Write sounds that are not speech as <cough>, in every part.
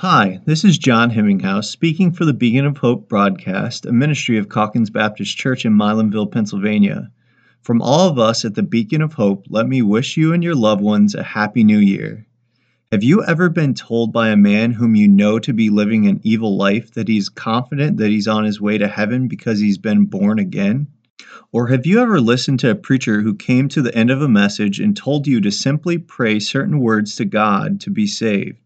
Hi, this is John Hemminghouse speaking for the Beacon of Hope broadcast, a ministry of Calkins Baptist Church in Milanville, Pennsylvania. From all of us at the Beacon of Hope, let me wish you and your loved ones a happy new year. Have you ever been told by a man whom you know to be living an evil life that he's confident that he's on his way to heaven because he's been born again? Or have you ever listened to a preacher who came to the end of a message and told you to simply pray certain words to God to be saved?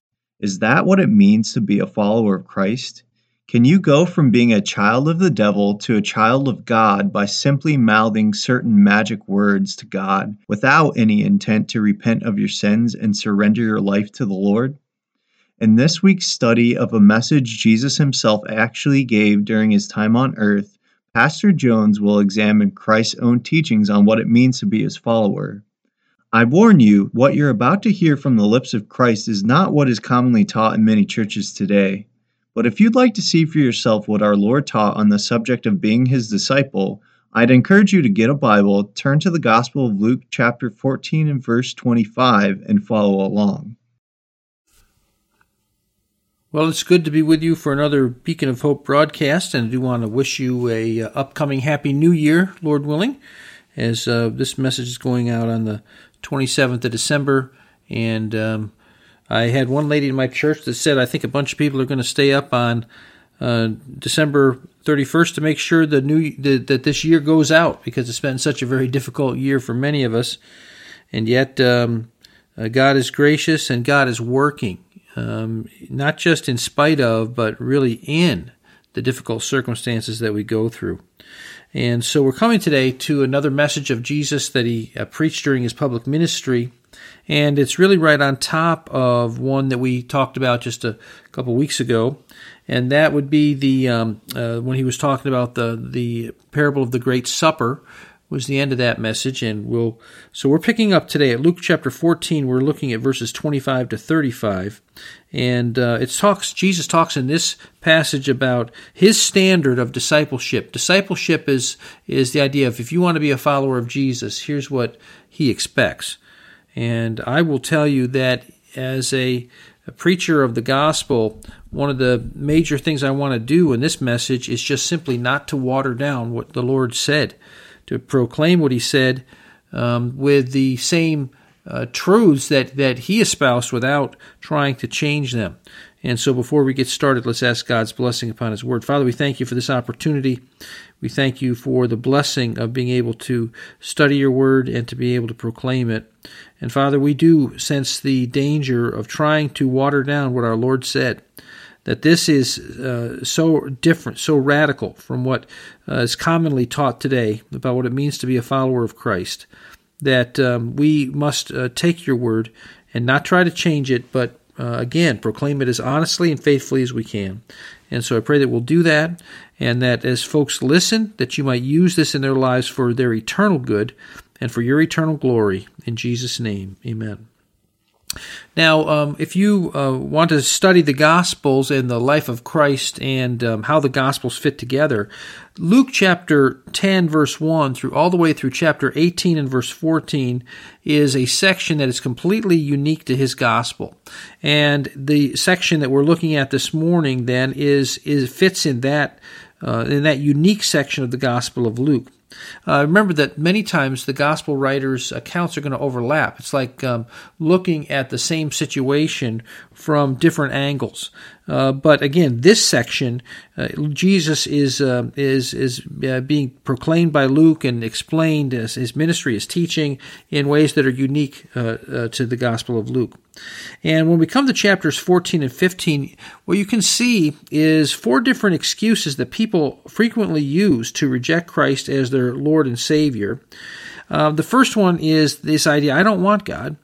Is that what it means to be a follower of Christ? Can you go from being a child of the devil to a child of God by simply mouthing certain magic words to God without any intent to repent of your sins and surrender your life to the Lord? In this week's study of a message Jesus himself actually gave during his time on earth, Pastor Jones will examine Christ's own teachings on what it means to be his follower. I warn you, what you're about to hear from the lips of Christ is not what is commonly taught in many churches today. But if you'd like to see for yourself what our Lord taught on the subject of being his disciple, I'd encourage you to get a Bible, turn to the Gospel of Luke, chapter 14 and verse 25, and follow along. Well, it's good to be with you for another Beacon of Hope broadcast, and I do want to wish you a uh, upcoming Happy New Year, Lord willing, as uh, this message is going out on the 27th of December. And um, I had one lady in my church that said, I think a bunch of people are going to stay up on uh, December 31st to make sure the new the, that this year goes out because it's been such a very difficult year for many of us. And yet, um, uh, God is gracious and God is working, um, not just in spite of, but really in the difficult circumstances that we go through. And so we're coming today to another message of Jesus that he uh, preached during his public ministry. And it's really right on top of one that we talked about just a couple weeks ago. And that would be the um, uh, when he was talking about the, the parable of the Great Supper, was the end of that message and we'll so we're picking up today at luke chapter 14 we're looking at verses 25 to 35 and uh, it talks jesus talks in this passage about his standard of discipleship. Discipleship is is the idea of if you want to be a follower of jesus here's what he expects. And i will tell you that as a, a preacher of the gospel one of the major things i want to do in this message is just simply not to water down what the lord said to proclaim what he said um, with the same uh, truths that, that he espoused without trying to change them. And so before we get started, let's ask God's blessing upon his word. Father, we thank you for this opportunity. We thank you for the blessing of being able to study your word and to be able to proclaim it. And Father, we do sense the danger of trying to water down what our Lord said that this is uh, so different, so radical from what uh, is commonly taught today about what it means to be a follower of Christ, that um, we must uh, take your word and not try to change it, but uh, again, proclaim it as honestly and faithfully as we can. And so I pray that we'll do that, and that as folks listen, that you might use this in their lives for their eternal good and for your eternal glory. In Jesus' name, amen. Now, um, if you uh, want to study the Gospels and the life of Christ and um, how the Gospels fit together, Luke chapter 10, verse 1 through all the way through chapter 18 and verse 14 is a section that is completely unique to his Gospel. And the section that we're looking at this morning then is, is fits in that, uh, in that unique section of the Gospel of Luke. Uh, remember that many times the gospel writers' accounts are going to overlap. It's like um, looking at the same situation from different angles. Uh, but again, this section, uh, Jesus is uh, is is uh, being proclaimed by Luke and explained as his ministry, his teaching in ways that are unique uh, to the Gospel of Luke. And when we come to chapters 14 and 15, what you can see is four different excuses that people frequently use to reject Christ as their Lord and Savior. the first one is this idea: I don't want God.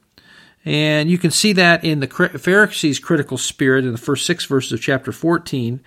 And you can see that in the Pharisees' critical spirit in the first six verses of chapter 14.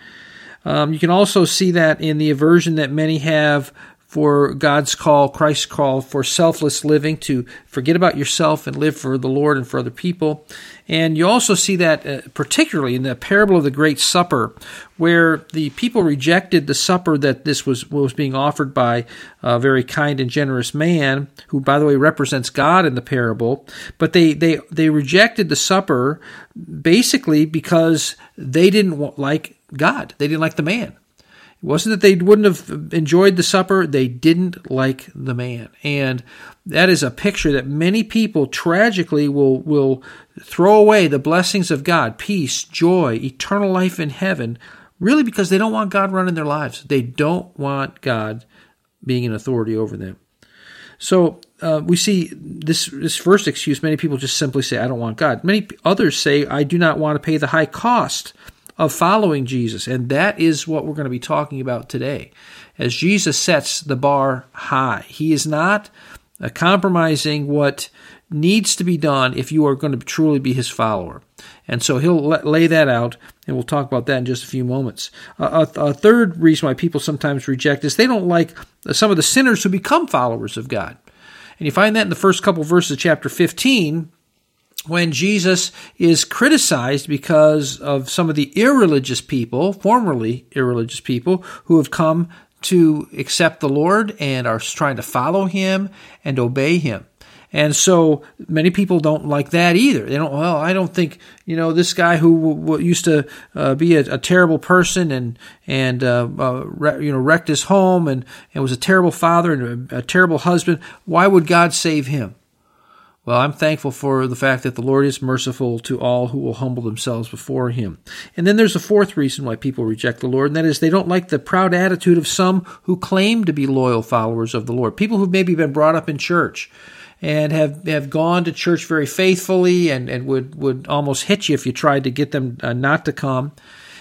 Um, you can also see that in the aversion that many have for God's call, Christ's call for selfless living, to forget about yourself and live for the Lord and for other people. And you also see that uh, particularly in the parable of the Great Supper, where the people rejected the supper that this was was being offered by a very kind and generous man, who, by the way, represents God in the parable. But they they they rejected the supper basically because they didn't like God. They didn't like the man. It wasn't that they wouldn't have enjoyed the supper, they didn't like the man. And that is a picture that many people tragically will, will throw away the blessings of God, peace, joy, eternal life in heaven, really because they don't want God running their lives. They don't want God being an authority over them. So uh, we see this this first excuse. Many people just simply say, "I don't want God." Many others say, "I do not want to pay the high cost of following Jesus. And that is what we're going to be talking about today. As Jesus sets the bar high, he is not uh, compromising what needs to be done if you are going to truly be his follower. And so he'll lay that out, and we'll talk about that in just a few moments. Uh, a, a, third reason why people sometimes reject is they don't like some of the sinners who become followers of God. And you find that in the first couple verses of chapter 15, when Jesus is criticized because of some of the irreligious people, formerly irreligious people, who have come to accept the Lord and are trying to follow him and obey him. And so many people don't like that either. They don't, well, I don't think, you know, this guy who w- w- used to uh, be a, a, terrible person and, and, uh, uh, re- you know, wrecked his home and, and was a terrible father and a, a terrible husband. Why would God save him? Well, I'm thankful for the fact that the Lord is merciful to all who will humble themselves before Him. And then there's a fourth reason why people reject the Lord, and that is they don't like the proud attitude of some who claim to be loyal followers of the Lord. People who've maybe been brought up in church and have, have gone to church very faithfully and, and would, would almost hit you if you tried to get them uh, not to come.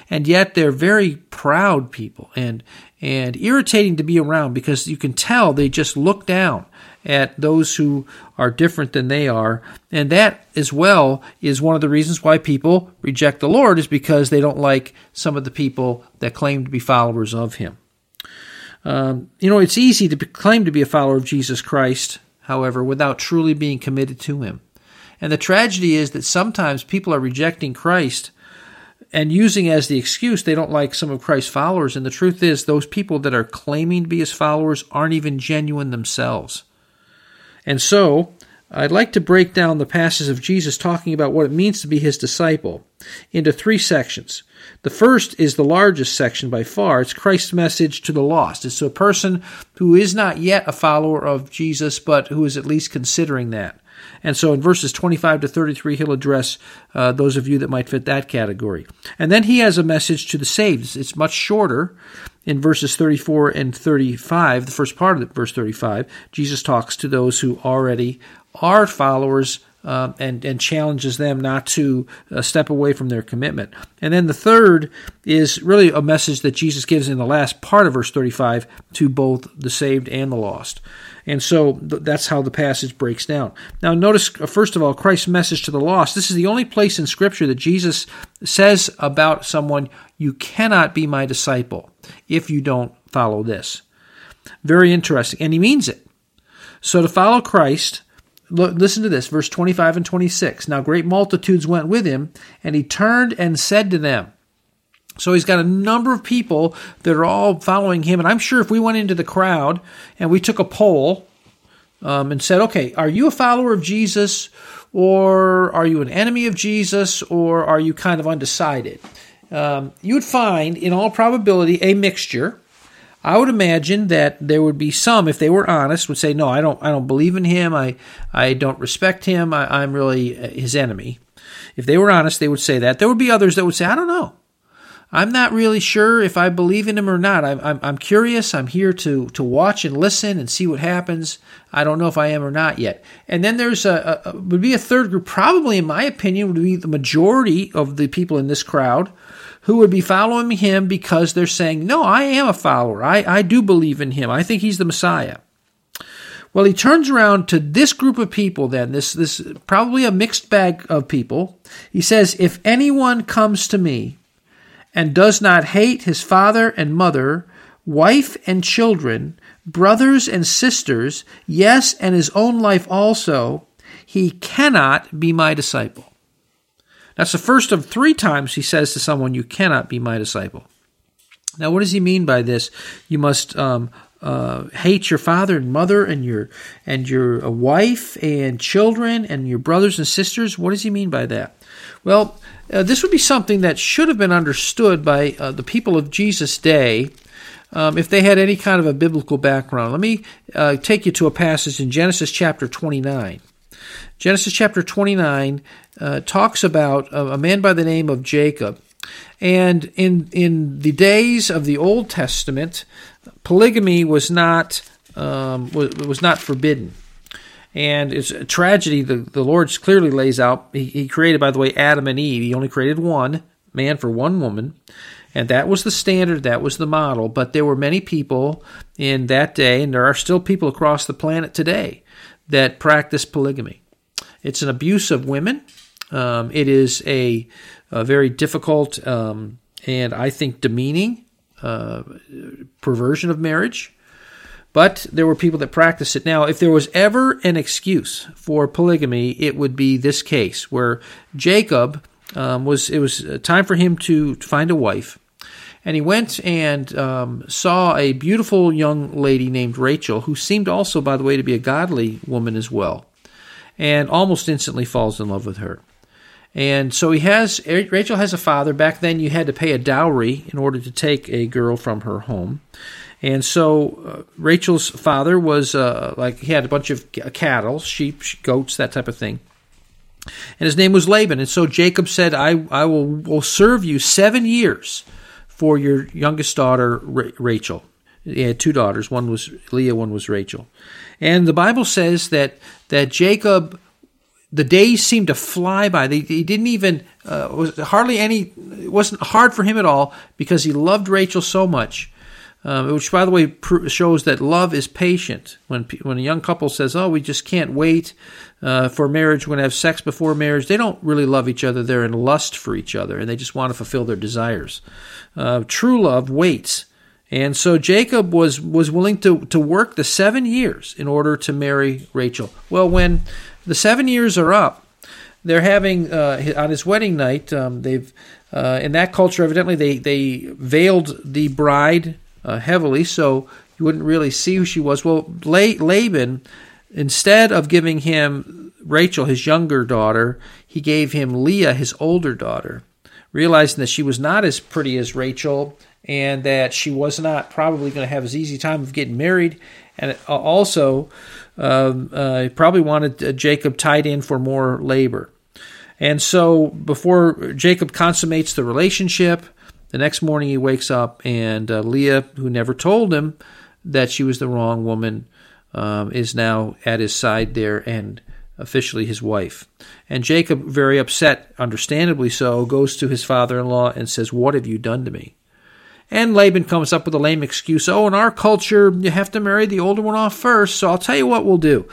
And yet they're very proud people and, and irritating to be around because you can tell they just look down at those who are different than they are. And that as well is one of the reasons why people reject the Lord is because they don't like some of the people that claim to be followers of him. Um, you know, it's easy to claim to be a follower of Jesus Christ, however, without truly being committed to him. And the tragedy is that sometimes people are rejecting Christ and using as the excuse they don't like some of Christ's followers. And the truth is, those people that are claiming to be his followers aren't even genuine themselves. And so, I'd like to break down the passages of Jesus talking about what it means to be his disciple into three sections. The first is the largest section by far. It's Christ's message to the lost. It's to a person who is not yet a follower of Jesus, but who is at least considering that. And so in verses 25 to 33, he'll address uh, those of you that might fit that category. And then he has a message to the saved. It's much shorter. In verses 34 and 35, the first part of the, verse 35, Jesus talks to those who already are followers uh, and, and challenges them not to uh, step away from their commitment. And then the third is really a message that Jesus gives in the last part of verse 35 to both the saved and the lost. And so that's how the passage breaks down. Now, notice, uh, first of all, Christ's message to the lost. This is the only place in Scripture that Jesus says about someone, You cannot be my disciple if you don't follow this. Very interesting. And he means it. So to follow Christ, listen to this, verse 25 and 26. Now great multitudes went with him, and he turned and said to them, so he's got a number of people that are all following him. And I'm sure if we went into the crowd and we took a poll um, and said, okay, are you a follower of Jesus or are you an enemy of Jesus or are you kind of undecided? Um, you would find, in all probability, a mixture. I would imagine that there would be some, if they were honest, would say, "No, I don't. I don't believe in him. I, I don't respect him. I, I'm really uh, his enemy." If they were honest, they would say that. There would be others that would say, "I don't know. I'm not really sure if I believe in him or not. I'm, I'm, I'm, curious. I'm here to, to watch and listen and see what happens. I don't know if I am or not yet. And then there's a, a, would be a third group, probably in my opinion, would be the majority of the people in this crowd who would be following him because they're saying, no, I am a follower. I, I do believe in him. I think he's the Messiah. Well, he turns around to this group of people then, this, this probably a mixed bag of people. He says, if anyone comes to me and does not hate his father and mother, wife and children, brothers and sisters, yes, and his own life also, he cannot be my disciple. That's the first of three times he says to someone, You cannot be my disciple. Now, what does he mean by this? You must um, uh, hate your father and mother and your and your uh, wife and children and your brothers and sisters. What does he mean by that? Well, uh, this would be something that should have been understood by uh, the people of Jesus' day um, if they had any kind of a biblical background. Let me uh, take you to a passage in Genesis chapter 29. Genesis chapter 29 uh, talks about a, man by the name of Jacob. And in, in the days of the Old Testament, polygamy was not, um, was, was not forbidden. And it's a tragedy the, the Lord clearly lays out. He, he created, by the way, Adam and Eve. He only created one man for one woman. And that was the standard, that was the model. But there were many people in that day, and there are still people across the planet today that practice polygamy. It's an abuse of women. Um, it is a, a very difficult um, and I think demeaning uh, perversion of marriage. But there were people that practiced it. Now, if there was ever an excuse for polygamy, it would be this case where Jacob um, was. It was time for him to, to find a wife, and he went and um, saw a beautiful young lady named Rachel, who seemed also, by the way, to be a godly woman as well, and almost instantly falls in love with her. And so he has Rachel has a father. Back then, you had to pay a dowry in order to take a girl from her home. And so uh, Rachel's father was uh, like he had a bunch of cattle, sheep, goats, that type of thing. And his name was Laban. And so Jacob said, "I I will will serve you seven years for your youngest daughter Rachel." He had two daughters. One was Leah. One was Rachel. And the Bible says that that Jacob the days seemed to fly by. He didn't even uh, was hardly any. It wasn't hard for him at all because he loved Rachel so much. Um, which, by the way, pr- shows that love is patient. When when a young couple says, "Oh, we just can't wait uh, for marriage, we're going to have sex before marriage," they don't really love each other. They're in lust for each other, and they just want to fulfill their desires. Uh, true love waits, and so Jacob was was willing to to work the seven years in order to marry Rachel. Well, when the seven years are up. They're having uh, on his wedding night. Um, they've uh, in that culture, evidently they they veiled the bride uh, heavily, so you wouldn't really see who she was. Well, Laban, instead of giving him Rachel, his younger daughter, he gave him Leah, his older daughter, realizing that she was not as pretty as Rachel and that she was not probably going to have as easy time of getting married, and also um, uh, probably wanted uh, Jacob tied in for more labor. And so before Jacob consummates the relationship, the next morning he wakes up and uh, Leah, who never told him that she was the wrong woman, um, is now at his side there and officially his wife. And Jacob, very upset, understandably so, goes to his father in law and says, What have you done to me? And Laban comes up with a lame excuse. Oh, in our culture, you have to marry the older one off first. So I'll tell you what we'll do.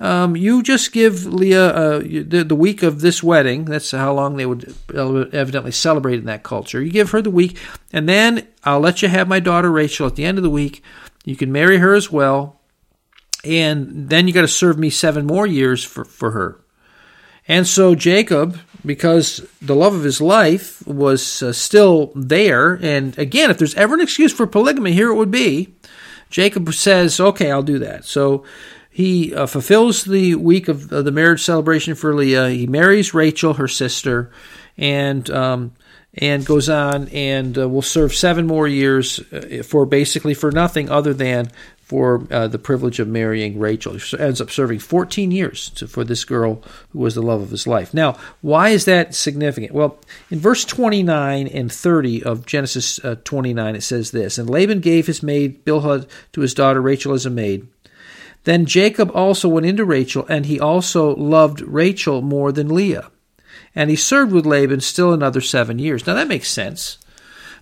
Um, you just give Leah uh, the, the, week of this wedding. That's how long they would evidently celebrate in that culture. You give her the week, and then I'll let you have my daughter Rachel at the end of the week. You can marry her as well, and then you got to serve me seven more years for, for her. And so Jacob, because the love of his life was uh, still there, and again, if there's ever an excuse for polygamy, here it would be. Jacob says, "Okay, I'll do that." So he uh, fulfills the week of the marriage celebration for Leah. He marries Rachel, her sister, and um, and goes on and uh, will serve seven more years uh, for basically for nothing other than for uh, the privilege of marrying Rachel. He ends up serving 14 years to, for this girl who was the love of his life. Now, why is that significant? Well, in verse 29 and 30 of Genesis uh, 29, it says this And Laban gave his maid Bilhah to his daughter Rachel as a maid. Then Jacob also went into Rachel, and he also loved Rachel more than Leah. And he served with Laban still another seven years. Now, that makes sense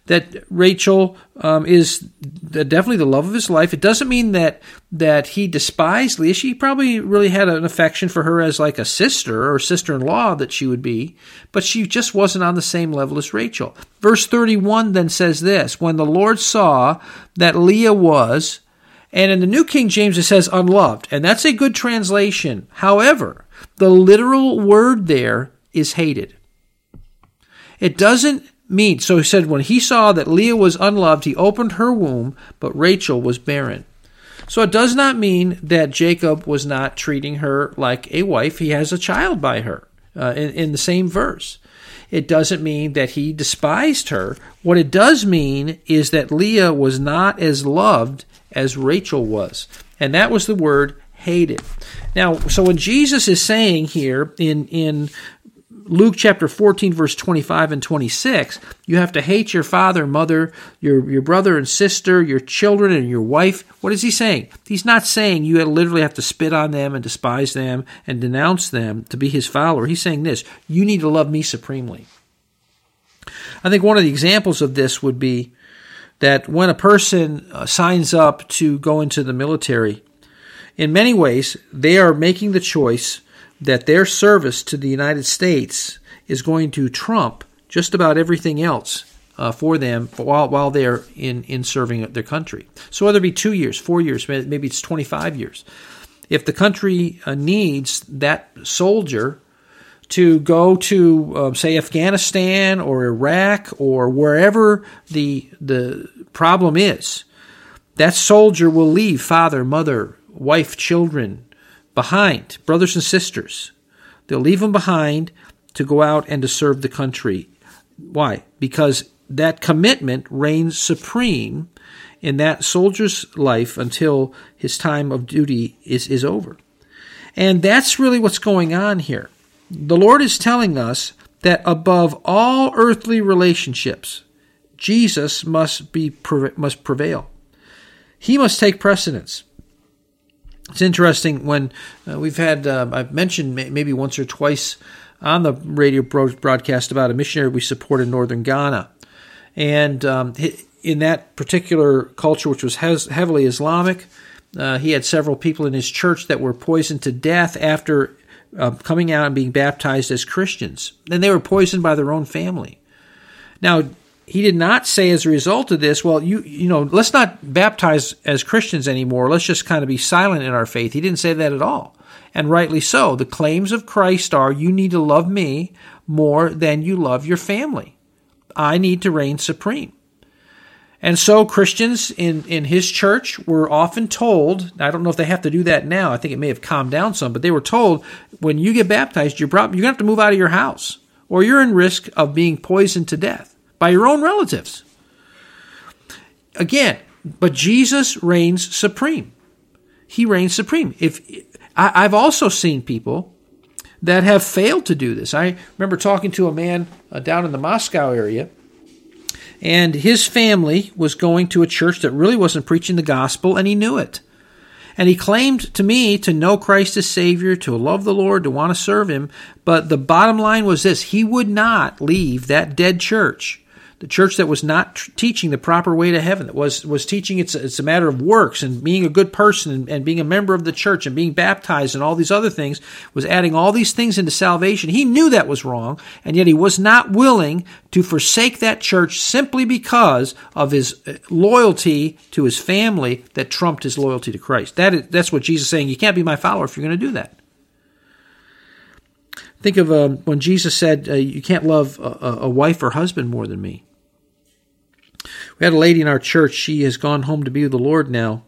that Rachel um, is definitely the love of his life. It doesn't mean that that he despised Leah. She probably really had an affection for her as like a sister or sister-in-law that she would be, but she just wasn't on the same level as Rachel. Verse 31 then says this, when the Lord saw that Leah was And in the New King James, it says unloved, and that's a good translation. However, the literal word there is hated. It doesn't mean, so he said, when he saw that Leah was unloved, he opened her womb, but Rachel was barren. So it does not mean that Jacob was not treating her like a wife. He has a child by her uh, in, in the same verse. It doesn't mean that he despised her. What it does mean is that Leah was not as loved as Rachel was. And that was the word hated. Now, so when Jesus is saying here in, in Luke chapter 14, verse 25 and 26, you have to hate your father, mother, your, your brother and sister, your children, and your wife. What is he saying? He's not saying you literally have to spit on them and despise them and denounce them to be his follower. He's saying this you need to love me supremely. I think one of the examples of this would be that when a person uh, signs up to go into the military, in many ways, they are making the choice that their service to the United States is going to trump just about everything else uh, for them while, while they're in, in serving their country. So whether it be two years, four years, maybe it's 25 years. If the country uh, needs that soldier to go to, uh, say, Afghanistan or Iraq or wherever the, the problem is, that soldier will leave father, mother, wife, children, behind, brothers and sisters. They'll leave them behind to go out and to serve the country. Why? Because that commitment reigns supreme in that soldier's life until his time of duty is, is over. And that's really what's going on here. The Lord is telling us that above all earthly relationships, Jesus must be must prevail. He must take precedence. It's interesting when uh, we've had, uh, I've mentioned maybe once or twice on the radio broadcast about a missionary we support in northern Ghana. And um, in that particular culture, which was heavily Islamic, uh, he had several people in his church that were poisoned to death after uh, coming out and being baptized as Christians. And they were poisoned by their own family. Now, he did not say as a result of this, well, you you know, let's not baptize as Christians anymore. Let's just kind of be silent in our faith. He didn't say that at all. And rightly so. The claims of Christ are you need to love me more than you love your family. I need to reign supreme. And so Christians in, in his church were often told, I don't know if they have to do that now, I think it may have calmed down some, but they were told when you get baptized, you're, you're going to have to move out of your house or you're in risk of being poisoned to death by your own relatives. Again, but Jesus reigns supreme. He reigns supreme. If I, have also seen people that have failed to do this. I remember talking to a man uh, down in the Moscow area, and his family was going to a church that really wasn't preaching the gospel, and he knew it. And he claimed to me to know Christ as Savior, to love the Lord, to want to serve Him. But the bottom line was this he would not leave that dead church the church that was not tr- teaching the proper way to heaven, that was was teaching it's a, it's a matter of works and being a good person and, and, being a member of the church and being baptized and all these other things, was adding all these things into salvation. He knew that was wrong, and yet he was not willing to forsake that church simply because of his uh, loyalty to his family that trumped his loyalty to Christ. That is, that's what Jesus is saying. You can't be my follower if you're going to do that. Think of um, when Jesus said, uh, You can't love a, a wife or husband more than me. We had a lady in our church. She has gone home to be with the Lord now.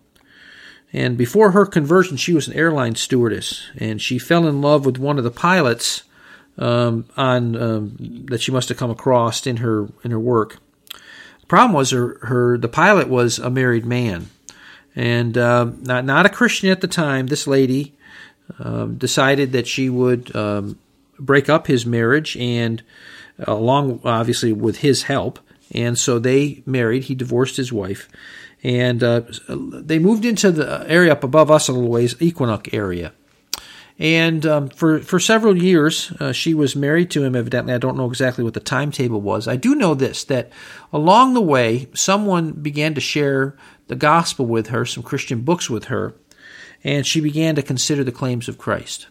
And before her conversion, she was an airline stewardess, and she fell in love with one of the pilots um, on um, that she must have come across in her in her work. The problem was her, her the pilot was a married man, and uh, not not a Christian at the time. This lady um, decided that she would um, break up his marriage, and along obviously with his help, and so they married. He divorced his wife, and uh, they moved into the area up above us a little ways, Equinunk area. And um, for for several years, uh, she was married to him. Evidently, I don't know exactly what the timetable was. I do know this: that along the way, someone began to share the gospel with her, some Christian books with her, and she began to consider the claims of Christ.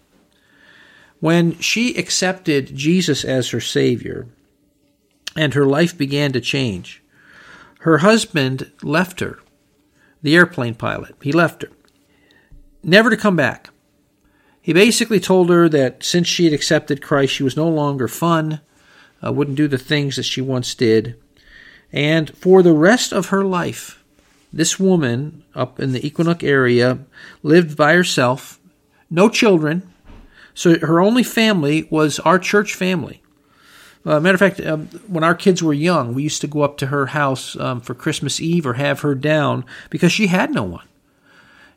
When she accepted Jesus as her Savior, and her life began to change. Her husband left her the airplane pilot. He left her, never to come back. He basically told her that since she had accepted Christ, she was no longer fun, uh, wouldn't do the things that she once did. And for the rest of her life, this woman up in the Equinunk area lived by herself, no children. So her only family was our church family. Uh, matter of fact, um, when our kids were young, we used to go up to her house um, for Christmas Eve or have her down because she had no one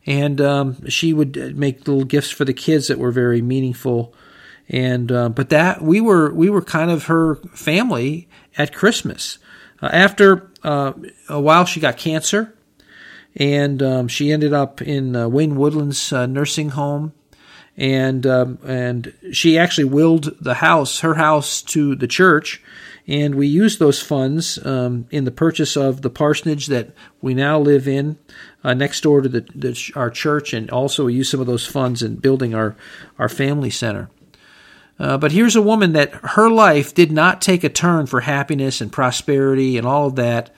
and um, she would make little gifts for the kids that were very meaningful. And uh, but that we were we were kind of her family at Christmas. Uh, after uh, a while, she got cancer, and um, she ended up in uh, Wayne Woodlands uh, nursing home. And um, and she actually willed the house, her house, to the church, and we used those funds um, in the purchase of the parsonage that we now live in uh, next door to the, the, our church, and also we used some of those funds in building our, our family center. Uh, but here's a woman that her life did not take a turn for happiness and prosperity and all of that.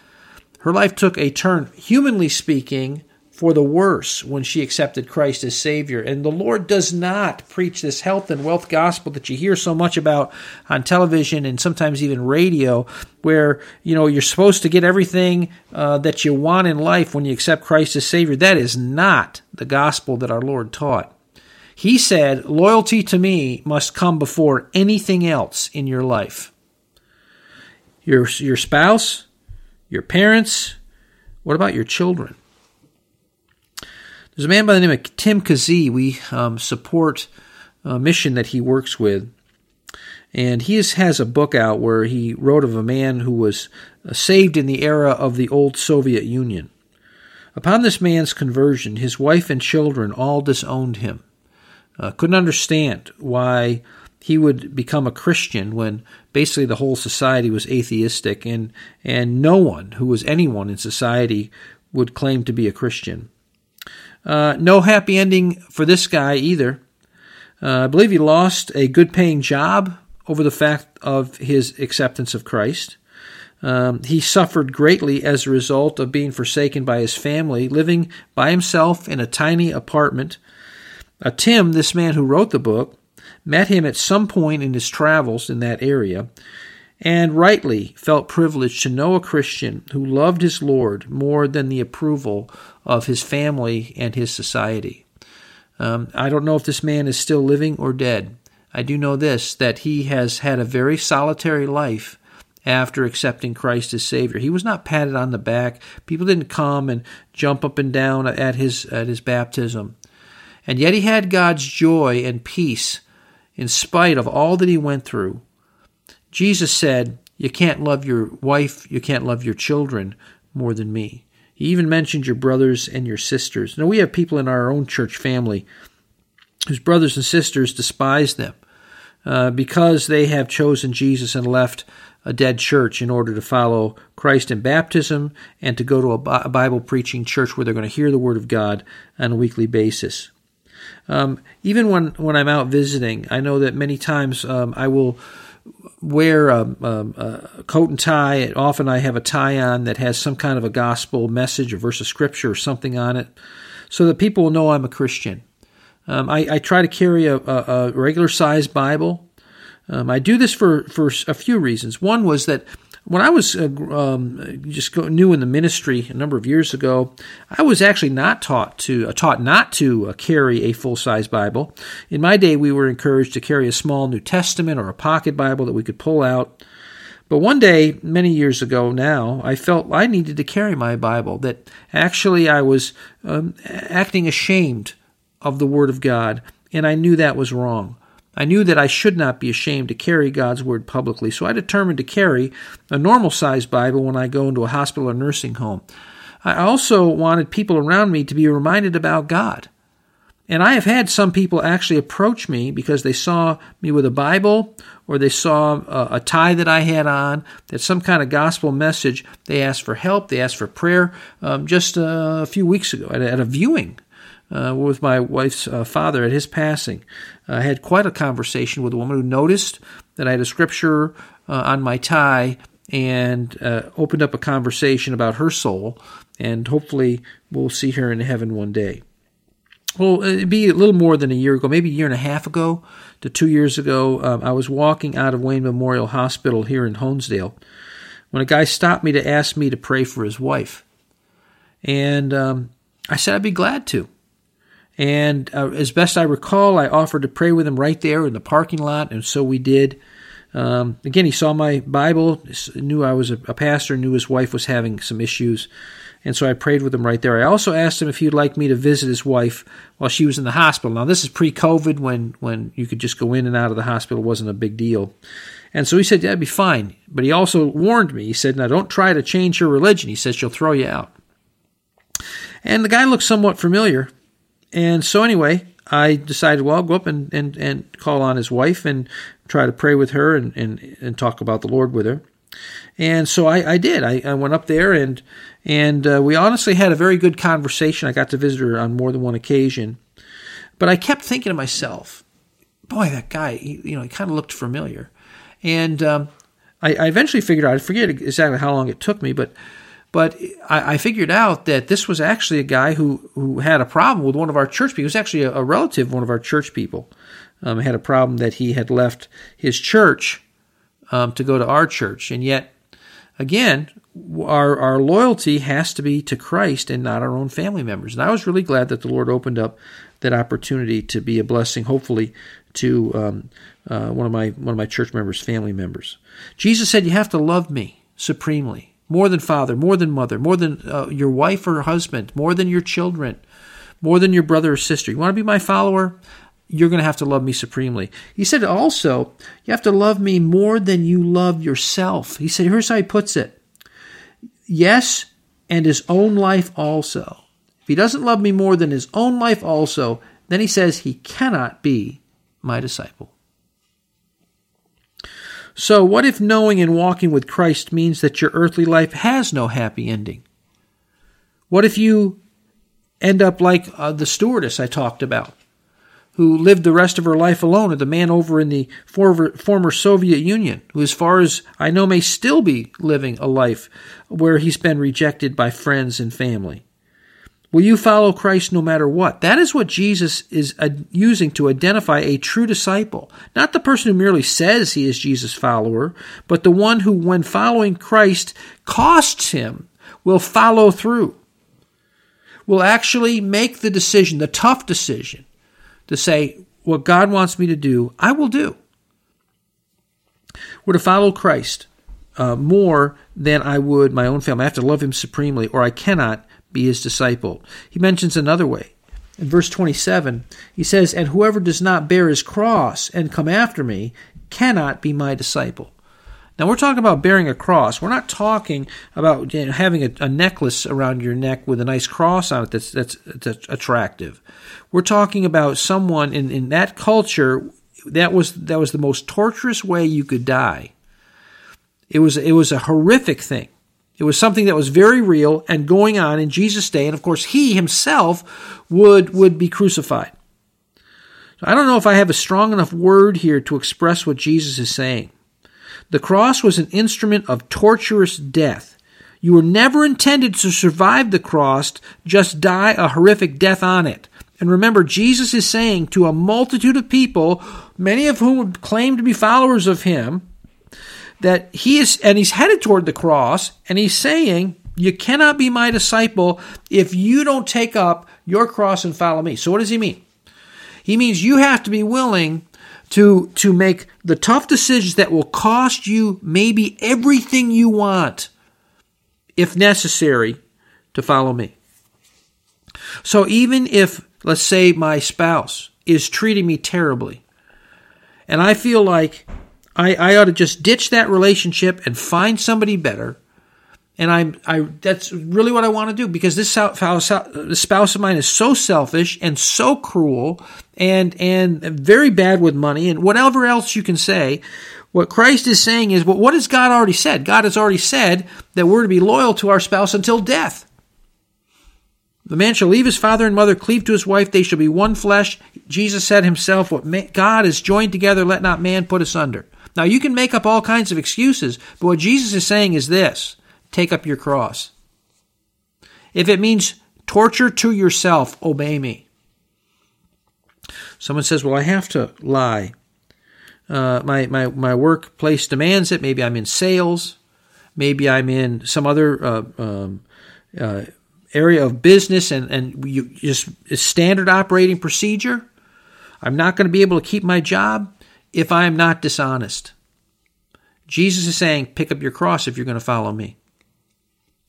Her life took a turn, humanly speaking, for the worse when she accepted Christ as Savior. And the Lord does not preach this health and wealth gospel that you hear so much about on television and sometimes even radio, where you know you're supposed to get everything uh, that you want in life when you accept Christ as Savior. That is not the gospel that our Lord taught. He said, Loyalty to me must come before anything else in your life. Your, your spouse, your parents, what about your children? There's a man by the name of Tim Kazee. We um, support a mission that he works with. And he has a book out where he wrote of a man who was uh, saved in the era of the old Soviet Union. Upon this man's conversion, his wife and children all disowned him. Uh, couldn't understand why he would become a Christian when basically the whole society was atheistic and, and no one who was anyone in society would claim to be a Christian. Uh, no happy ending for this guy either. Uh, I believe he lost a good paying job over the fact of his acceptance of Christ. Um, he suffered greatly as a result of being forsaken by his family, living by himself in a tiny apartment. Uh, Tim, this man who wrote the book, met him at some point in his travels in that area and rightly felt privileged to know a Christian who loved his Lord more than the approval of his family and his society. Um, I don't know if this man is still living or dead. I do know this that he has had a very solitary life after accepting Christ as Savior. He was not patted on the back. People didn't come and jump up and down at his at his baptism. And yet he had God's joy and peace in spite of all that he went through. Jesus said, You can't love your wife, you can't love your children more than me. He even mentioned your brothers and your sisters. Now, we have people in our own church family whose brothers and sisters despise them uh, because they have chosen Jesus and left a dead church in order to follow Christ in baptism and to go to a Bible preaching church where they're going to hear the Word of God on a weekly basis. Um, even when, when I'm out visiting, I know that many times um, I will wear a, a, a, coat and tie. Often I have a tie on that has some kind of a gospel message or verse of scripture or something on it so that people will know I'm a Christian. Um, I, I, try to carry a, a regular sized Bible. Um, I do this for, for a few reasons. One was that when I was uh, um, just new in the ministry a number of years ago, I was actually not taught to uh, taught not to uh, carry a full size Bible. In my day, we were encouraged to carry a small New Testament or a pocket Bible that we could pull out. But one day, many years ago now, I felt I needed to carry my Bible. That actually I was um, acting ashamed of the Word of God, and I knew that was wrong. I knew that I should not be ashamed to carry God's Word publicly, so I determined to carry a normal sized Bible when I go into a hospital or nursing home. I also wanted people around me to be reminded about God. And I have had some people actually approach me because they saw me with a Bible or they saw a, a, tie that I had on, that some kind of gospel message. They asked for help, they asked for prayer um, just uh, a few weeks ago at at a viewing uh, with my wife's uh, father at his passing. I had quite a conversation with a woman who noticed that I had a scripture uh, on my tie and uh, opened up a conversation about her soul and hopefully we'll see her in heaven one day. Well, it'd be a little more than a year ago, maybe a year and a half ago to two years ago. Um, I was walking out of Wayne Memorial Hospital here in Honesdale when a guy stopped me to ask me to pray for his wife. And um, I said I'd be glad to. And uh, as best I recall, I offered to pray with him right there in the parking lot, and so we did. Um, again, he saw my Bible, knew I was a, a, pastor, knew his wife was having some issues, and so I prayed with him right there. I also asked him if he'd like me to visit his wife while she was in the hospital. Now, this is pre-COVID, when when you could just go in and out of the hospital, it wasn't a big deal. And so he said, "That'd be fine." But he also warned me. He said, "Now, don't try to change her religion." He said, "She'll throw you out." And the guy looked somewhat familiar. And so, anyway, I decided, well, I'll go up and, and, and call on his wife and try to pray with her and, and, and talk about the Lord with her. And so I, I did. I, I, went up there and and uh, we honestly had a very good conversation. I got to visit her on more than one occasion, but I kept thinking to myself, "Boy, that guy, he, you know, he kind of looked familiar." And um, I, I, eventually figured out. I forget exactly how long it took me, but but I, I, figured out that this was actually a guy who, who had a problem with one of our church people. He was actually a, a relative of one of our church people. Um, had a problem that he had left his church um, to go to our church. And yet, again, our, our loyalty has to be to Christ and not our own family members. And I was really glad that the Lord opened up that opportunity to be a blessing, hopefully, to um, uh, one of my one of my church members' family members. Jesus said, "You have to love me supremely." More than father, more than mother, more than uh, your wife or husband, more than your children, more than your brother or sister. You want to be my follower? You're going to have to love me supremely. He said also, you have to love me more than you love yourself. He said, here's how he puts it yes, and his own life also. If he doesn't love me more than his own life also, then he says he cannot be my disciple. So, what if knowing and walking with Christ means that your earthly life has no happy ending? What if you end up like uh, the stewardess I talked about, who lived the rest of her life alone, or the man over in the former, former Soviet Union, who, as far as I know, may still be living a life where he's been rejected by friends and family? Will you follow Christ no matter what? That is what Jesus is using to identify a true disciple. Not the person who merely says he is Jesus' follower, but the one who, when following Christ costs him, will follow through. Will actually make the decision, the tough decision, to say, what God wants me to do, I will do. We're to follow Christ uh, more than I would my own family. I have to love him supremely, or I cannot be his disciple. He mentions another way. In verse 27, he says, And whoever does not bear his cross and come after me cannot be my disciple. Now, we're talking about bearing a cross. We're not talking about you know, having a, a, necklace around your neck with a nice cross on it that's, that's, that's attractive. We're talking about someone in, in that culture that was that was the most torturous way you could die. It was it was a horrific thing. It was something that was very real and going on in Jesus' day, and of course, he himself would, would be crucified. I don't know if I have a strong enough word here to express what Jesus is saying. The cross was an instrument of torturous death. You were never intended to survive the cross, just die a horrific death on it. And remember, Jesus is saying to a multitude of people, many of whom claim to be followers of him, that he is, and he's headed toward the cross, and he's saying, You cannot be my disciple if you don't take up your cross and follow me. So, what does he mean? He means you have to be willing to, to make the tough decisions that will cost you maybe everything you want, if necessary, to follow me. So, even if, let's say, my spouse is treating me terribly, and I feel like I, I ought to just ditch that relationship and find somebody better. And I'm, I, that's really what I want to do because this spouse, of mine is so selfish and so cruel and, and very bad with money and whatever else you can say. What Christ is saying is, well, what has God already said? God has already said that we're to be loyal to our spouse until death. The man shall leave his father and mother, cleave to his wife, they shall be one flesh. Jesus said himself, What God has joined together, let not man put asunder. Now, you can make up all kinds of excuses, but what Jesus is saying is this take up your cross. If it means torture to yourself, obey me. Someone says, Well, I have to lie. Uh, my, my, my workplace demands it. Maybe I'm in sales. Maybe I'm in some other uh, um, uh, area of business and, and you just standard operating procedure. I'm not going to be able to keep my job if I am not dishonest. Jesus is saying, pick up your cross if you're going to follow me.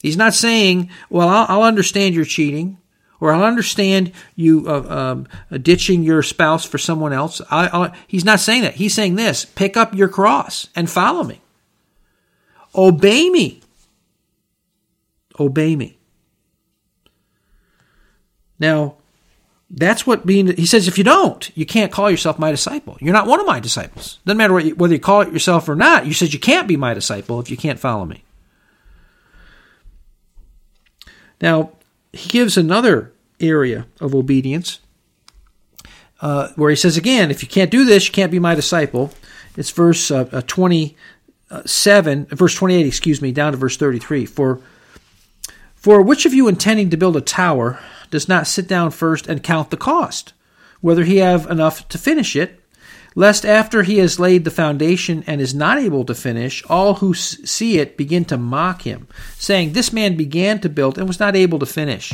He's not saying, well, I'll, I'll understand you're cheating, or I'll understand you uh, um, ditching your spouse for someone else. I, he's not saying that. He's saying this pick up your cross and follow me. Obey me. Obey me. Now, that's what being, he says, if you don't, you can't call yourself my disciple. You're not one of my disciples. Doesn't matter you, whether you call it yourself or not. You says you can't be my disciple if you can't follow me. Now, he gives another area of obedience uh, where he says, again, if you can't do this, you can't be my disciple. It's verse uh, uh 27, verse 28, excuse me, down to verse 33. For, for which of you intending to build a tower does not sit down first and count the cost, whether he have enough to finish it, lest after he has laid the foundation and is not able to finish, all who see it begin to mock him, saying, This man began to build and was not able to finish.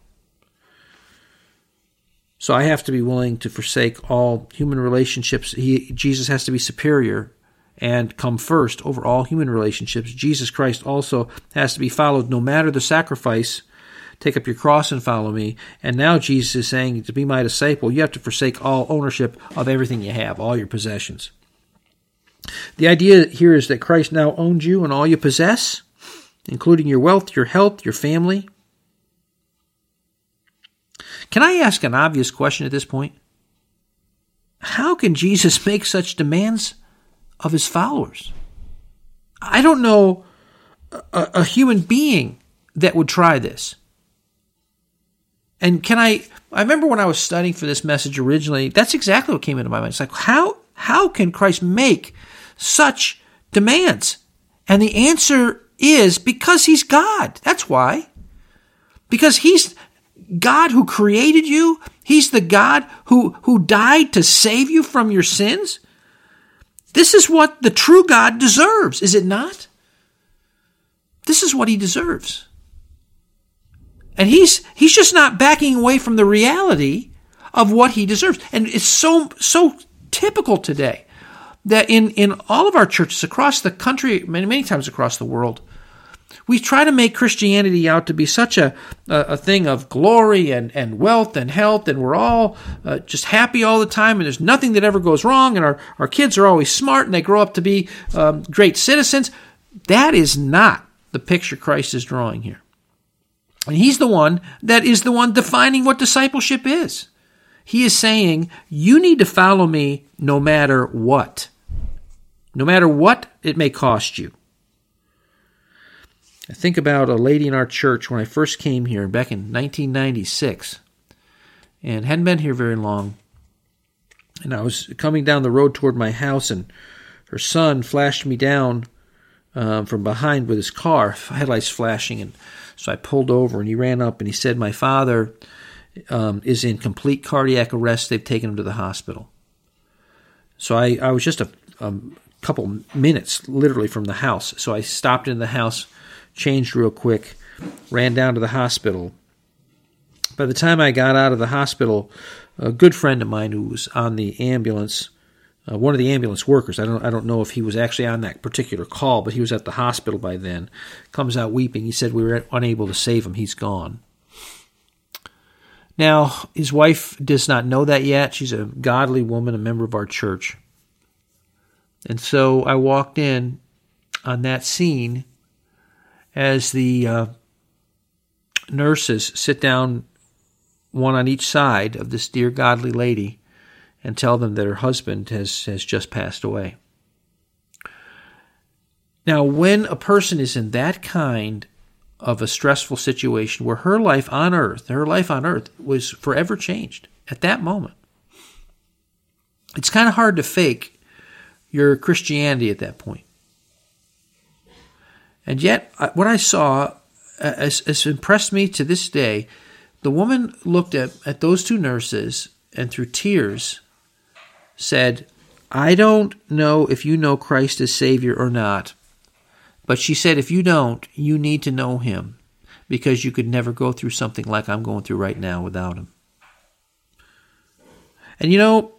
So I have to be willing to forsake all human relationships. He, Jesus has to be superior and come first over all human relationships. Jesus Christ also has to be followed no matter the sacrifice. Take up your cross and follow me. And now Jesus is saying to be my disciple, you have to forsake all ownership of everything you have, all your possessions. The idea here is that Christ now owns you and all you possess, including your wealth, your health, your family, can I ask an obvious question at this point? How can Jesus <laughs> make such demands of his followers? I don't know a, a human being that would try this. And can I I remember when I was studying for this message originally, that's exactly what came into my mind. It's like how how can Christ make such demands? And the answer is because he's God. That's why. Because he's God who created you. He's the God who, who died to save you from your sins. This is what the true God deserves, is it not? This is what he deserves. And he's he's just not backing away from the reality of what he deserves. And it's so so typical today that in, in all of our churches across the country, many, many times across the world, we try to make Christianity out to be such a, a, thing of glory and, and wealth and health, and we're all uh, just happy all the time, and there's nothing that ever goes wrong, and our, our kids are always smart and they grow up to be um, great citizens. That is not the picture Christ is drawing here. And he's the one that is the one defining what discipleship is. He is saying, You need to follow me no matter what. No matter what it may cost you. I think about a lady in our church when I first came here back in 1996 and hadn't been here very long. And I was coming down the road toward my house, and her son flashed me down um, from behind with his car, headlights flashing. And so I pulled over, and he ran up and he said, My father um, is in complete cardiac arrest. They've taken him to the hospital. So I, I was just a, a couple minutes, literally, from the house. So I stopped in the house changed real quick, ran down to the hospital. By the time I got out of the hospital, a good friend of mine who was on the ambulance, uh, one of the ambulance workers, I don't, I don't know if he was actually on that particular call, but he was at the hospital by then, comes out weeping. He said, We were unable to save him. He's gone. Now, his wife does not know that yet. She's a godly woman, a member of our church. And so I walked in on that scene as the uh, nurses sit down, one on each side of this dear godly lady, and tell them that her husband has, has just passed away. Now, when a person is in that kind of a stressful situation where her life on earth, her life on earth was forever changed at that moment, it's kind of hard to fake your Christianity at that point. And yet, what I saw uh, has, has impressed me to this day. The woman looked at, at those two nurses and through tears said, I don't know if you know Christ as Savior or not, but she said, if you don't, you need to know Him because you could never go through something like I'm going through right now without Him. And you know,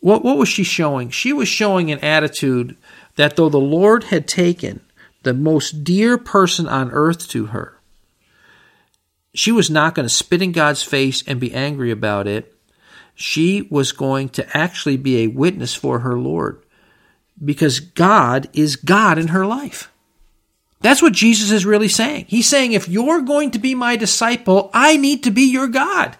what, what was she showing? She was showing an attitude that though the Lord had taken the most dear person on earth to her, she was not going to spit in God's face and be angry about it. She was going to actually be a witness for her Lord because God is God in her life. That's what Jesus is really saying. He's saying, if you're going to be my disciple, I need to be your God.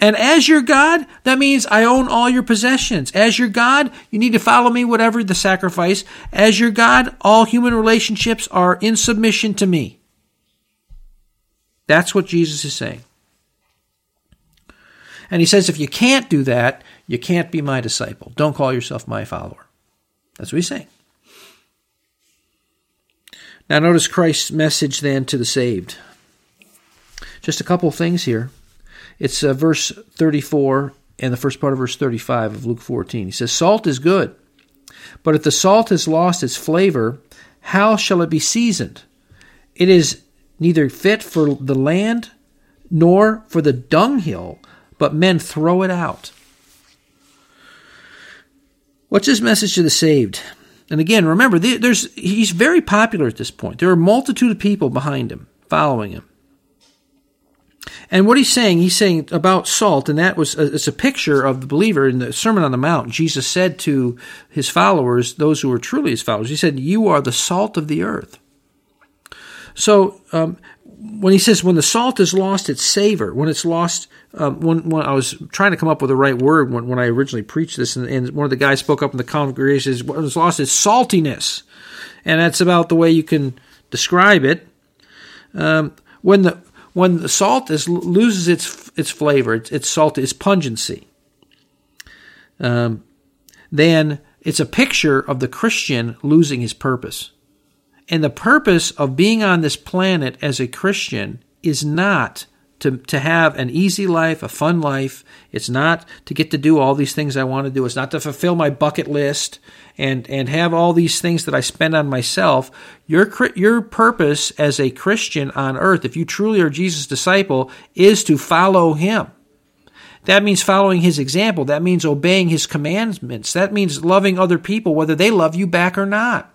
And as your God, that means I own all your possessions. As your God, you need to follow me, whatever the sacrifice. As your God, all human relationships are in submission to me. That's what Jesus is saying. And he says, if you can't do that, you can't be my disciple. Don't call yourself my follower. That's what he's saying. Now, notice Christ's message then to the saved. Just a couple things here. It's uh, verse 34 and the first part of verse 35 of Luke 14. He says, Salt is good, but if the salt has lost its flavor, how shall it be seasoned? It is neither fit for the land nor for the dunghill, but men throw it out. What's his message to the saved? And again, remember, there's he's very popular at this point. There are a multitude of people behind him, following him. And what he's saying, he's saying about salt, and that was a, it's a picture of the believer in the Sermon on the Mount. Jesus said to his followers, those who were truly his followers, he said, "You are the salt of the earth." So um, when he says when the salt has lost its savor, when it's lost, um, when, when I was trying to come up with the right word when, when I originally preached this, and, and one of the guys spoke up in the congregation, says, when it's lost its saltiness, and that's about the way you can describe it. Um, when the when the salt is, loses its its flavor, its, its salt, its pungency, um, then it's a picture of the Christian losing his purpose. And the purpose of being on this planet as a Christian is not to, to have an easy life, a fun life. It's not to get to do all these things I want to do. It's not to fulfill my bucket list and, and have all these things that I spend on myself. Your, your purpose as a Christian on earth, if you truly are Jesus' disciple, is to follow him. That means following his example. That means obeying his commandments. That means loving other people, whether they love you back or not.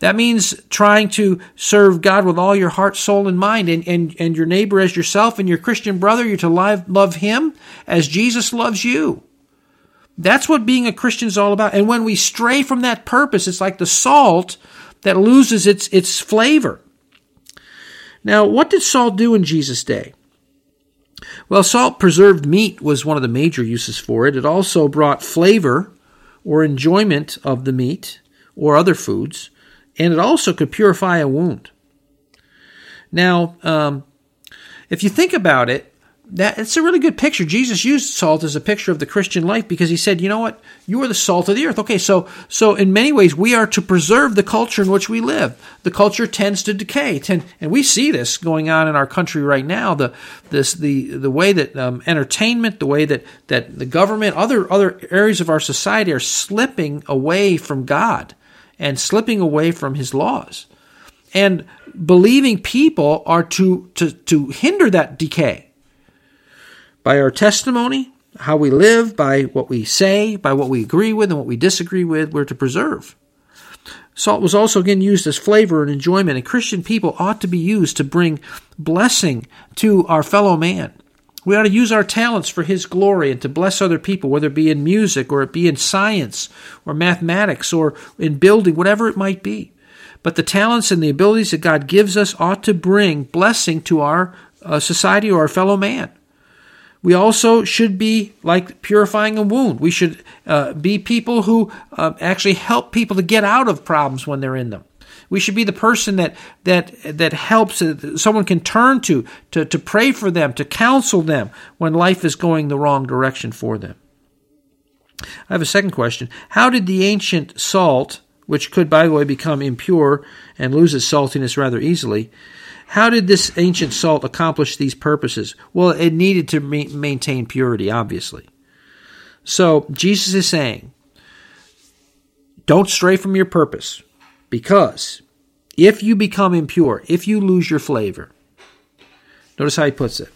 That means trying to serve God with all your heart, soul, and mind, and, and, and your neighbor as yourself, and your Christian brother, you're to love, love him as Jesus loves you. That's what being a Christian is all about. And when we stray from that purpose, it's like the salt that loses its, its flavor. Now, what did salt do in Jesus' day? Well, salt preserved meat was one of the major uses for it. It also brought flavor or enjoyment of the meat or other foods and it also could purify a wound. Now, um, if you think about it, that it's a really good picture. Jesus used salt as a picture of the Christian life because he said, "You know what? You are the salt of the earth." Okay, so so in many ways we are to preserve the culture in which we live. The culture tends to decay, tend, and we see this going on in our country right now. The this the the way that um, entertainment, the way that that the government, other other areas of our society are slipping away from God and slipping away from his laws. And believing people are to, to, to hinder that decay by our testimony, how we live, by what we say, by what we agree with and what we disagree with, we're to preserve. Salt was also again used as flavor and enjoyment, and Christian people ought to be used to bring blessing to our fellow man. We ought to use our talents for His glory and to bless other people, whether it be in music or it be in science or mathematics or in building, whatever it might be. But the talents and the abilities that God gives us ought to bring blessing to our uh, society or our fellow man. We also should be like purifying a wound. We should uh, be people who uh, actually help people to get out of problems when they're in them. We should be the person that that that helps uh, someone can turn to to to pray for them, to counsel them when life is going the wrong direction for them. I have a second question. How did the ancient salt, which could by the way become impure and lose its saltiness rather easily, how did this ancient salt accomplish these purposes? Well, it needed to ma- maintain purity, obviously. So Jesus is saying, don't stray from your purpose. Because if you become impure, if you lose your flavor, notice how he puts it.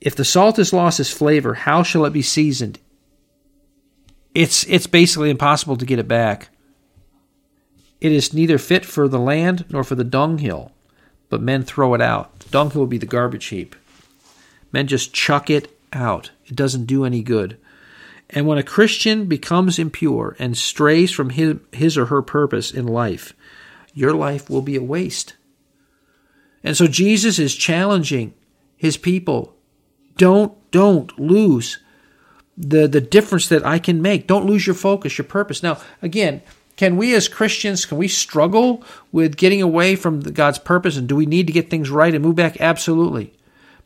If the salt has lost its flavor, how shall it be seasoned? It's it's basically impossible to get it back. It is neither fit for the land nor for the dunghill, but men throw it out. The dunghill would be the garbage heap. Men just chuck it out. It doesn't do any good. And when a Christian becomes impure and strays from his, his or her purpose in life, your life will be a waste. And so Jesus is challenging his people. Don't, don't lose the, the difference that I can make. Don't lose your focus, your purpose. Now, again, can we as Christians, can we struggle with getting away from God's purpose? And do we need to get things right and move back? Absolutely.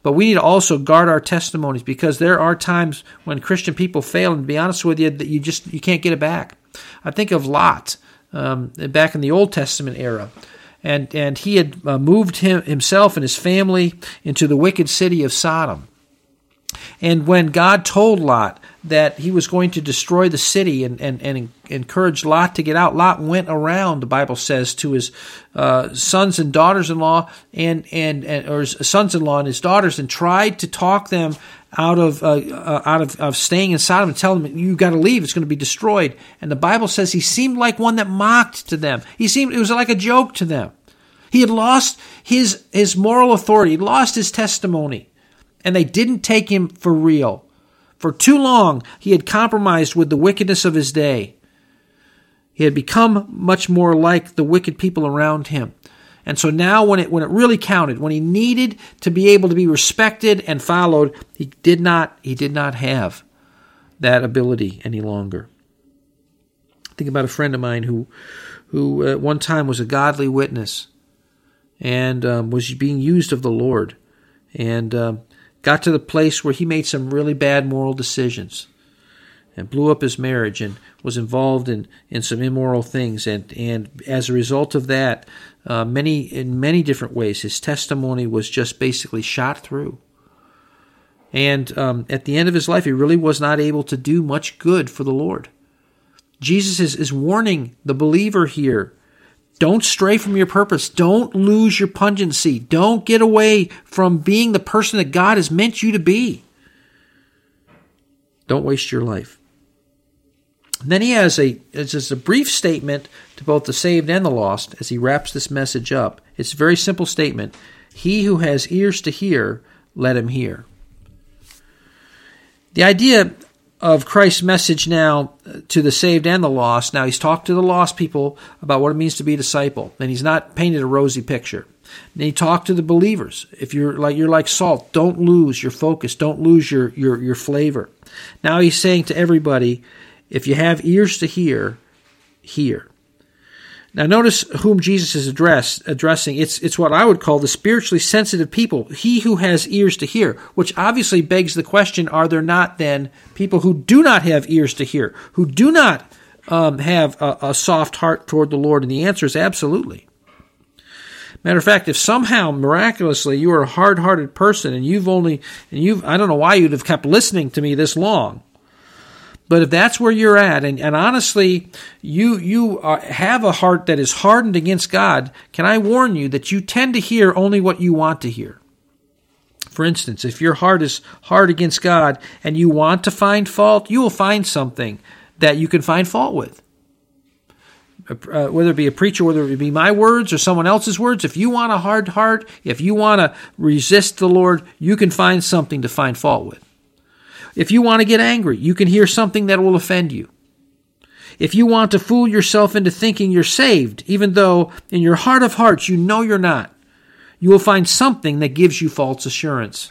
But we need to also guard our testimonies because there are times when Christian people fail, and to be honest with you, that you just you can't get it back. I think of Lot um, back in the Old Testament era, and and he had uh, moved him, himself and his family into the wicked city of Sodom. And when God told Lot that he was going to destroy the city and, and, and encouraged Lot to get out, Lot went around, the Bible says, to his uh, sons and daughters in law and, and, and, or his sons in law and his daughters and tried to talk them out of uh, uh, out of, of staying in Sodom and tell them you got to leave. It's going to be destroyed. And the Bible says he seemed like one that mocked to them. He seemed it was like a joke to them. He had lost his his moral authority. He lost his testimony. And they didn't take him for real. For too long, he had compromised with the wickedness of his day. He had become much more like the wicked people around him. And so now when it when it really counted, when he needed to be able to be respected and followed, he did not he did not have that ability any longer. Think about a friend of mine who who at one time was a godly witness and um, was being used of the Lord. And um, got to the place where he made some really bad moral decisions and blew up his marriage and was involved in, in some immoral things. And and as a result of that uh, many in many different ways his testimony was just basically shot through. And um, at the end of his life he really was not able to do much good for the lord. Jesus is, is warning the believer here don't stray from your purpose. Don't lose your pungency. Don't get away from being the person that God has meant you to be. Don't waste your life. And then he has a it's just a brief statement to both the saved and the lost as he wraps this message up. It's a very simple statement. He who has ears to hear, let him hear. The idea of Christ's message now uh, to the saved and the lost. Now he's talked to the lost people about what it means to be a disciple, and he's not painted a rosy picture. And he talked to the believers. If you're like you're like salt, don't lose your focus, don't lose your your your flavor. Now he's saying to everybody, if you have ears to hear, hear. Now notice whom Jesus is address, addressing. It's, it's what I would call the spiritually sensitive people, he who has ears to hear, which obviously begs the question, are there not then people who do not have ears to hear, who do not um, have a, a soft heart toward the Lord? And the answer is absolutely. Matter of fact, if somehow miraculously you are a hard-hearted person and you've only and you've I don't know why you'd have kept listening to me this long, but if that's where you're at, and, and honestly, you you are, have a heart that is hardened against God, can I warn you that you tend to hear only what you want to hear? For instance, if your heart is hard against God and you want to find fault, you will find something that you can find fault with. Uh, whether it be a preacher, whether it be my words or someone else's words, if you want a hard heart, if you want to resist the Lord, you can find something to find fault with. If you want to get angry, you can hear something that will offend you. If you want to fool yourself into thinking you're saved, even though in your heart of hearts you know you're not, you will find something that gives you false assurance.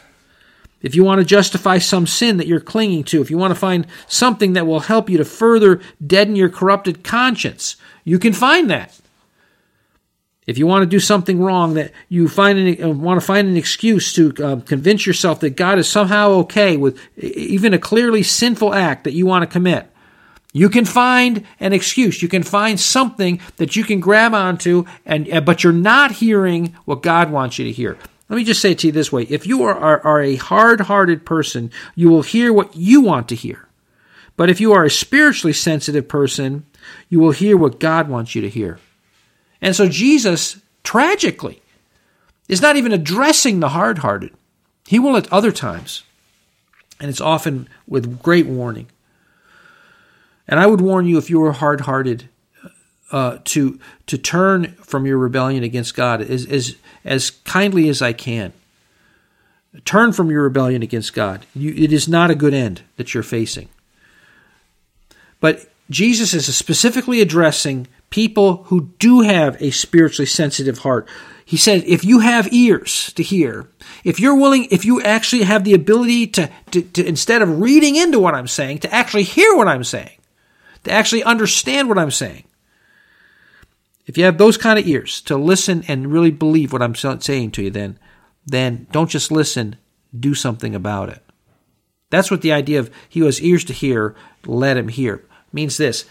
if you want to justify some sin that you're clinging to, if you want to find something that will help you to further deaden your corrupted conscience, you can find that. If you want to do something wrong, that you find an, uh, want to find an excuse to uh, convince yourself that God is somehow okay with even a clearly sinful act that you want to commit, you can find an excuse. You can find something that you can grab onto, and uh, but you're not hearing what God wants you to hear. Let me just say it to you this way if you are, are, are a hard hearted person, you will hear what you want to hear. But if you are a spiritually sensitive person, you will hear what God wants you to hear. And so Jesus, tragically, is not even addressing the hard hearted. He will at other times, and it's often with great warning. And I would warn you if you are hard hearted uh, to to turn from your rebellion against God as, as as kindly as I can. Turn from your rebellion against God. You, it is not a good end that you're facing. But Jesus is specifically addressing people who do have a spiritually sensitive heart. He said, if you have ears to hear, if you're willing, if you actually have the ability to, to, to instead of reading into what I'm saying, to actually hear what I'm saying, to actually understand what I'm saying, if you have those kind of ears to listen and really believe what I'm saying to you, then, then don't just listen, do something about it. That's what the idea of he who has ears to hear, let him hear means this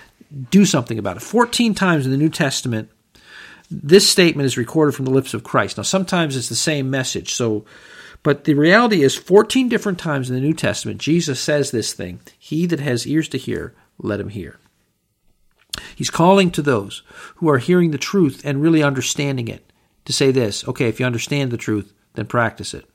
do something about it. 14 times in the New Testament, this statement is recorded from the lips of Christ. Now, sometimes it's the same message. So, but the reality is, 14 different times in the New Testament, Jesus says this thing He that has ears to hear, let him hear. He's calling to those who are hearing the truth and really understanding it to say this okay, if you understand the truth, then practice it.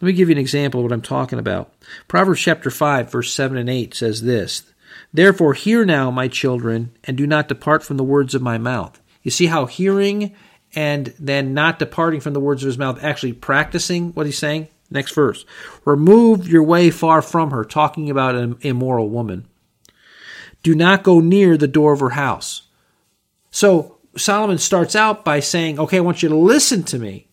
Let me give you an example of what I'm talking about. Proverbs chapter 5, verse 7 and 8 says this Therefore, hear now, my children, and do not depart from the words of my mouth. You see how hearing and then not departing from the words of his mouth, actually practicing what he's saying? Next verse. Remove your way far from her, talking about an immoral woman do not go near the door of her house. So Solomon starts out by saying, okay, I want you to listen to me.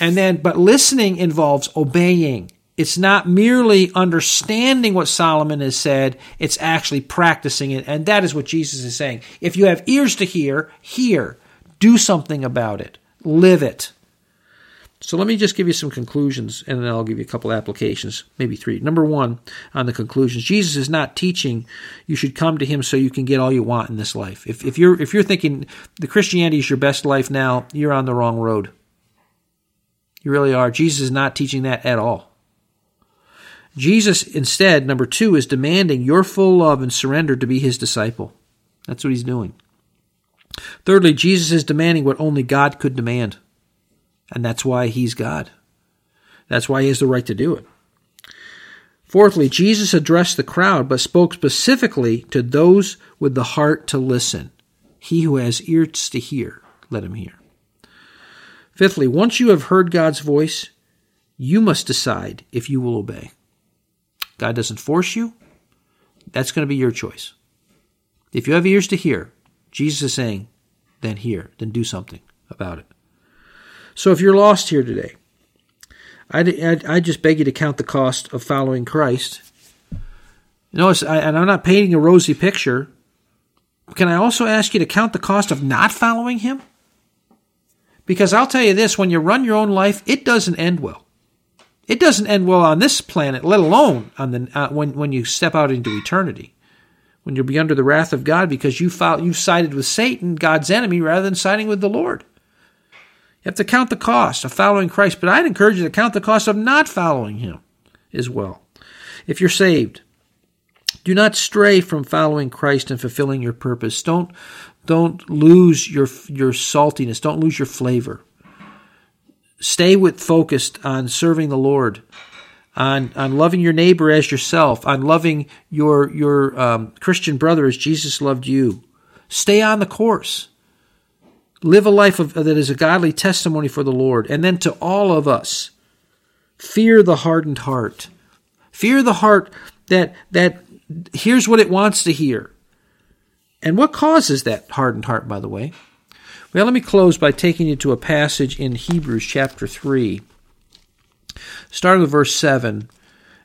And then, but listening involves obeying. It's not merely understanding what Solomon has said, it's actually practicing it. And that is what Jesus is saying. If you have ears to hear, hear. Do something about it. Live it. So let me just give you some conclusions and then I'll give you a couple applications, maybe three. Number one, on the conclusions, Jesus is not teaching you should come to him so you can get all you want in this life. If, if you're if you're thinking the Christianity is your best life now, you're on the wrong road. You really are. Jesus is not teaching that at all. Jesus instead, number two, is demanding your full love and surrender to be his disciple. That's what he's doing. Thirdly, Jesus is demanding what only God could demand. And that's why he's God. That's why he has the right to do it. Fourthly, Jesus addressed the crowd, but spoke specifically to those with the heart to listen. He who has ears to hear, let him hear. Fifthly, once you have heard God's voice, you must decide if you will obey. God doesn't force you. That's going to be your choice. If you have ears to hear, Jesus is saying, then hear, then do something about it. So if you're lost here today, I, I, I just beg you to count the cost of following Christ. Notice, I, and I'm not painting a rosy picture. Can I also ask you to count the cost of not following Him? Because I'll tell you this when you run your own life, it doesn't end well. It doesn't end well on this planet, let alone on the, uh, when, when you step out into eternity. When you'll be under the wrath of God because you fought, you sided with Satan, God's enemy, rather than siding with the Lord. You have to count the cost of following Christ, but I'd encourage you to count the cost of not following Him as well. If you're saved, do not stray from following Christ and fulfilling your purpose. Don't don't lose your your saltiness. Don't lose your flavor. Stay with focused on serving the Lord, on on loving your neighbor as yourself, on loving your your um, Christian brother as Jesus loved you. Stay on the course. Live a life of, that is a godly testimony for the Lord. And then to all of us, fear the hardened heart. Fear the heart that, that hears what it wants to hear. And what causes that hardened heart, by the way? Well, let me close by taking you to a passage in Hebrews chapter 3. Starting with verse 7.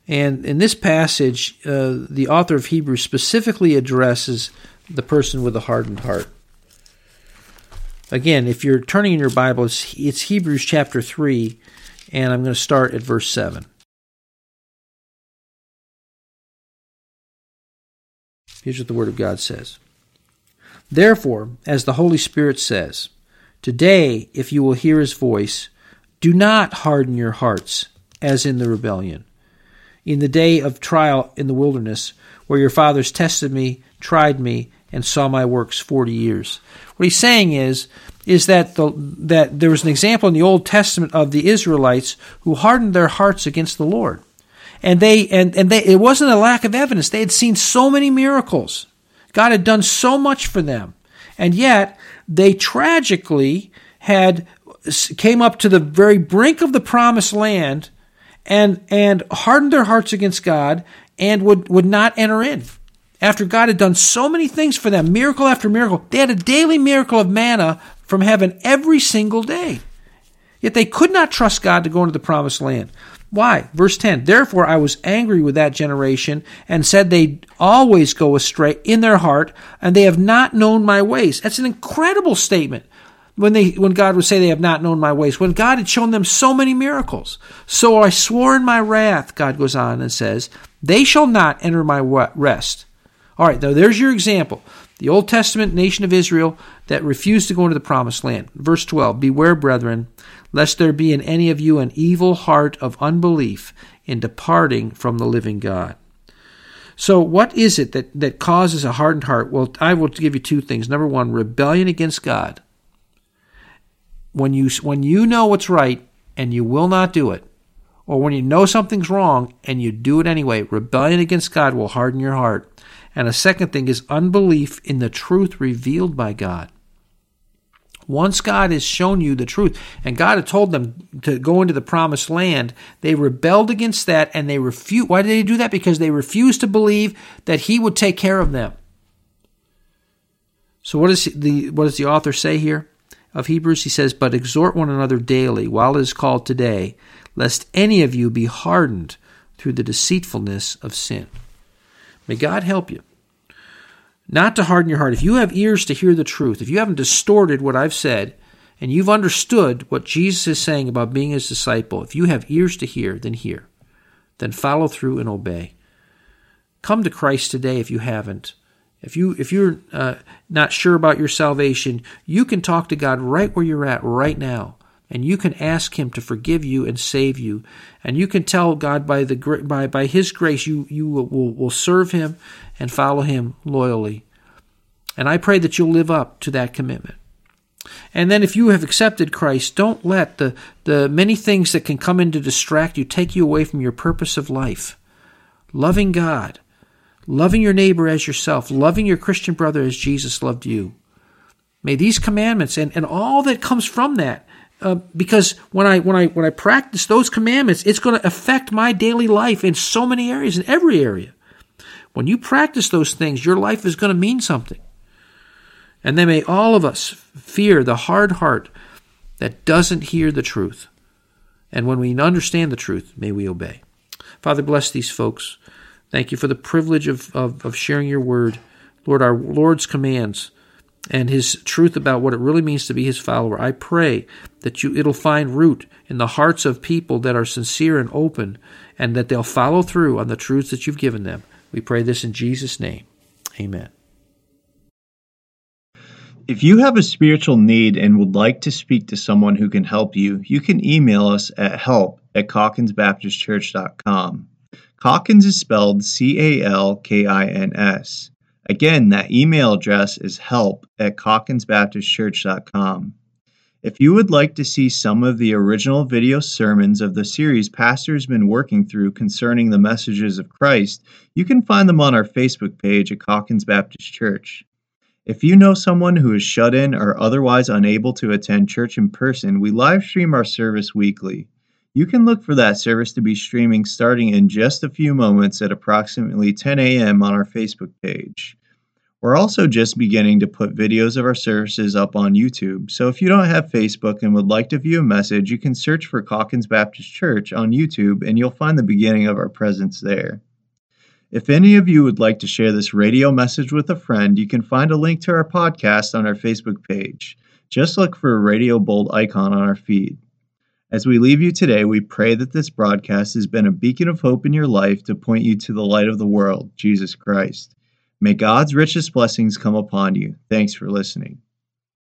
And in this passage, uh, the author of Hebrews specifically addresses the person with a hardened heart. Again, if you're turning in your Bible, it's, it's Hebrews chapter 3, and I'm going to start at verse 7. Here's what the Word of God says Therefore, as the Holy Spirit says, Today, if you will hear his voice, do not harden your hearts as in the rebellion. In the day of trial in the wilderness, where your fathers tested me, tried me, and saw my works forty years. What he's saying is, is that the, that there was an example in the Old Testament of the Israelites who hardened their hearts against the Lord, and they and and they it wasn't a lack of evidence. They had seen so many miracles. God had done so much for them, and yet they tragically had came up to the very brink of the promised land and and hardened their hearts against God and would would not enter in. After God had done so many things for them, miracle after miracle, they had a daily miracle of manna from heaven every single day. Yet they could not trust God to go into the promised land. Why? Verse 10 Therefore I was angry with that generation and said they always go astray in their heart, and they have not known my ways. That's an incredible statement when they when God would say they have not known my ways, when God had shown them so many miracles. So I swore in my wrath, God goes on and says, they shall not enter my rest. All right, now there's your example. The Old Testament nation of Israel that refused to go into the promised land. Verse 12 Beware, brethren, lest there be in any of you an evil heart of unbelief in departing from the living God. So, what is it that, that causes a hardened heart? Well, I will give you two things. Number one, rebellion against God when you when you know what's right and you will not do it, or when you know something's wrong and you do it anyway, rebellion against God will harden your heart. And a second thing is unbelief in the truth revealed by God. Once God has shown you the truth, and God had told them to go into the promised land, they rebelled against that and they refused. Why did they do that? Because they refused to believe that He would take care of them. So, what, is the, what does the author say here? of Hebrews, he says, But exhort one another daily while it is called today, lest any of you be hardened through the deceitfulness of sin. May God help you. Not to harden your heart. If you have ears to hear the truth, if you haven't distorted what I've said, and you've understood what Jesus is saying about being his disciple, if you have ears to hear, then hear. Then follow through and obey. Come to Christ today if you haven't. If you if you're uh, not sure about your salvation, you can talk to God right where you're at right now, and you can ask Him to forgive you and save you, and you can tell God by the by by His grace you you will will serve Him and follow Him loyally. And I pray that you'll live up to that commitment. And then if you have accepted Christ, don't let the, the many things that can come in to distract you take you away from your purpose of life. Loving God, loving your neighbor as yourself, loving your Christian brother as Jesus loved you. May these commandments and, and all that comes from that, uh, because when I when I when I practice those commandments, it's going to affect my daily life in so many areas, in every area. When you practice those things, your life is going to mean something. And then may all of us fear the hard heart that doesn't hear the truth. And when we understand the truth, may we obey. Father, bless these folks. Thank you for the privilege of, of, of sharing your word. Lord, our Lord's commands and his truth about what it really means to be his follower. I pray that you it'll find root in the hearts of people that are sincere and open and that they'll follow through on the truths that you've given them. We pray this in Jesus name. Amen. If you have a spiritual need and would like to speak to someone who can help you, you can email us at help at calkinsbaptistchurch.com. Calkins is spelled C A L K I N S. Again, that email address is help at calkinsbaptistchurch.com. If you would like to see some of the original video sermons of the series Pastor's been working through concerning the messages of Christ, you can find them on our Facebook page at Calkins Baptist Church. If you know someone who is shut in or otherwise unable to attend church in person, we live stream our service weekly. You can look for that service to be streaming starting in just a few moments at approximately 10 a.m. on our Facebook page. We're also just beginning to put videos of our services up on YouTube, so if you don't have Facebook and would like to view a message, you can search for Calkins Baptist Church on YouTube and you'll find the beginning of our presence there. If any of you would like to share this radio message with a friend, you can find a link to our podcast on our Facebook page. Just look for a radio bold icon on our feed. As we leave you today, we pray that this broadcast has been a beacon of hope in your life to point you to the light of the world, Jesus Christ. May God's richest blessings come upon you. Thanks for listening.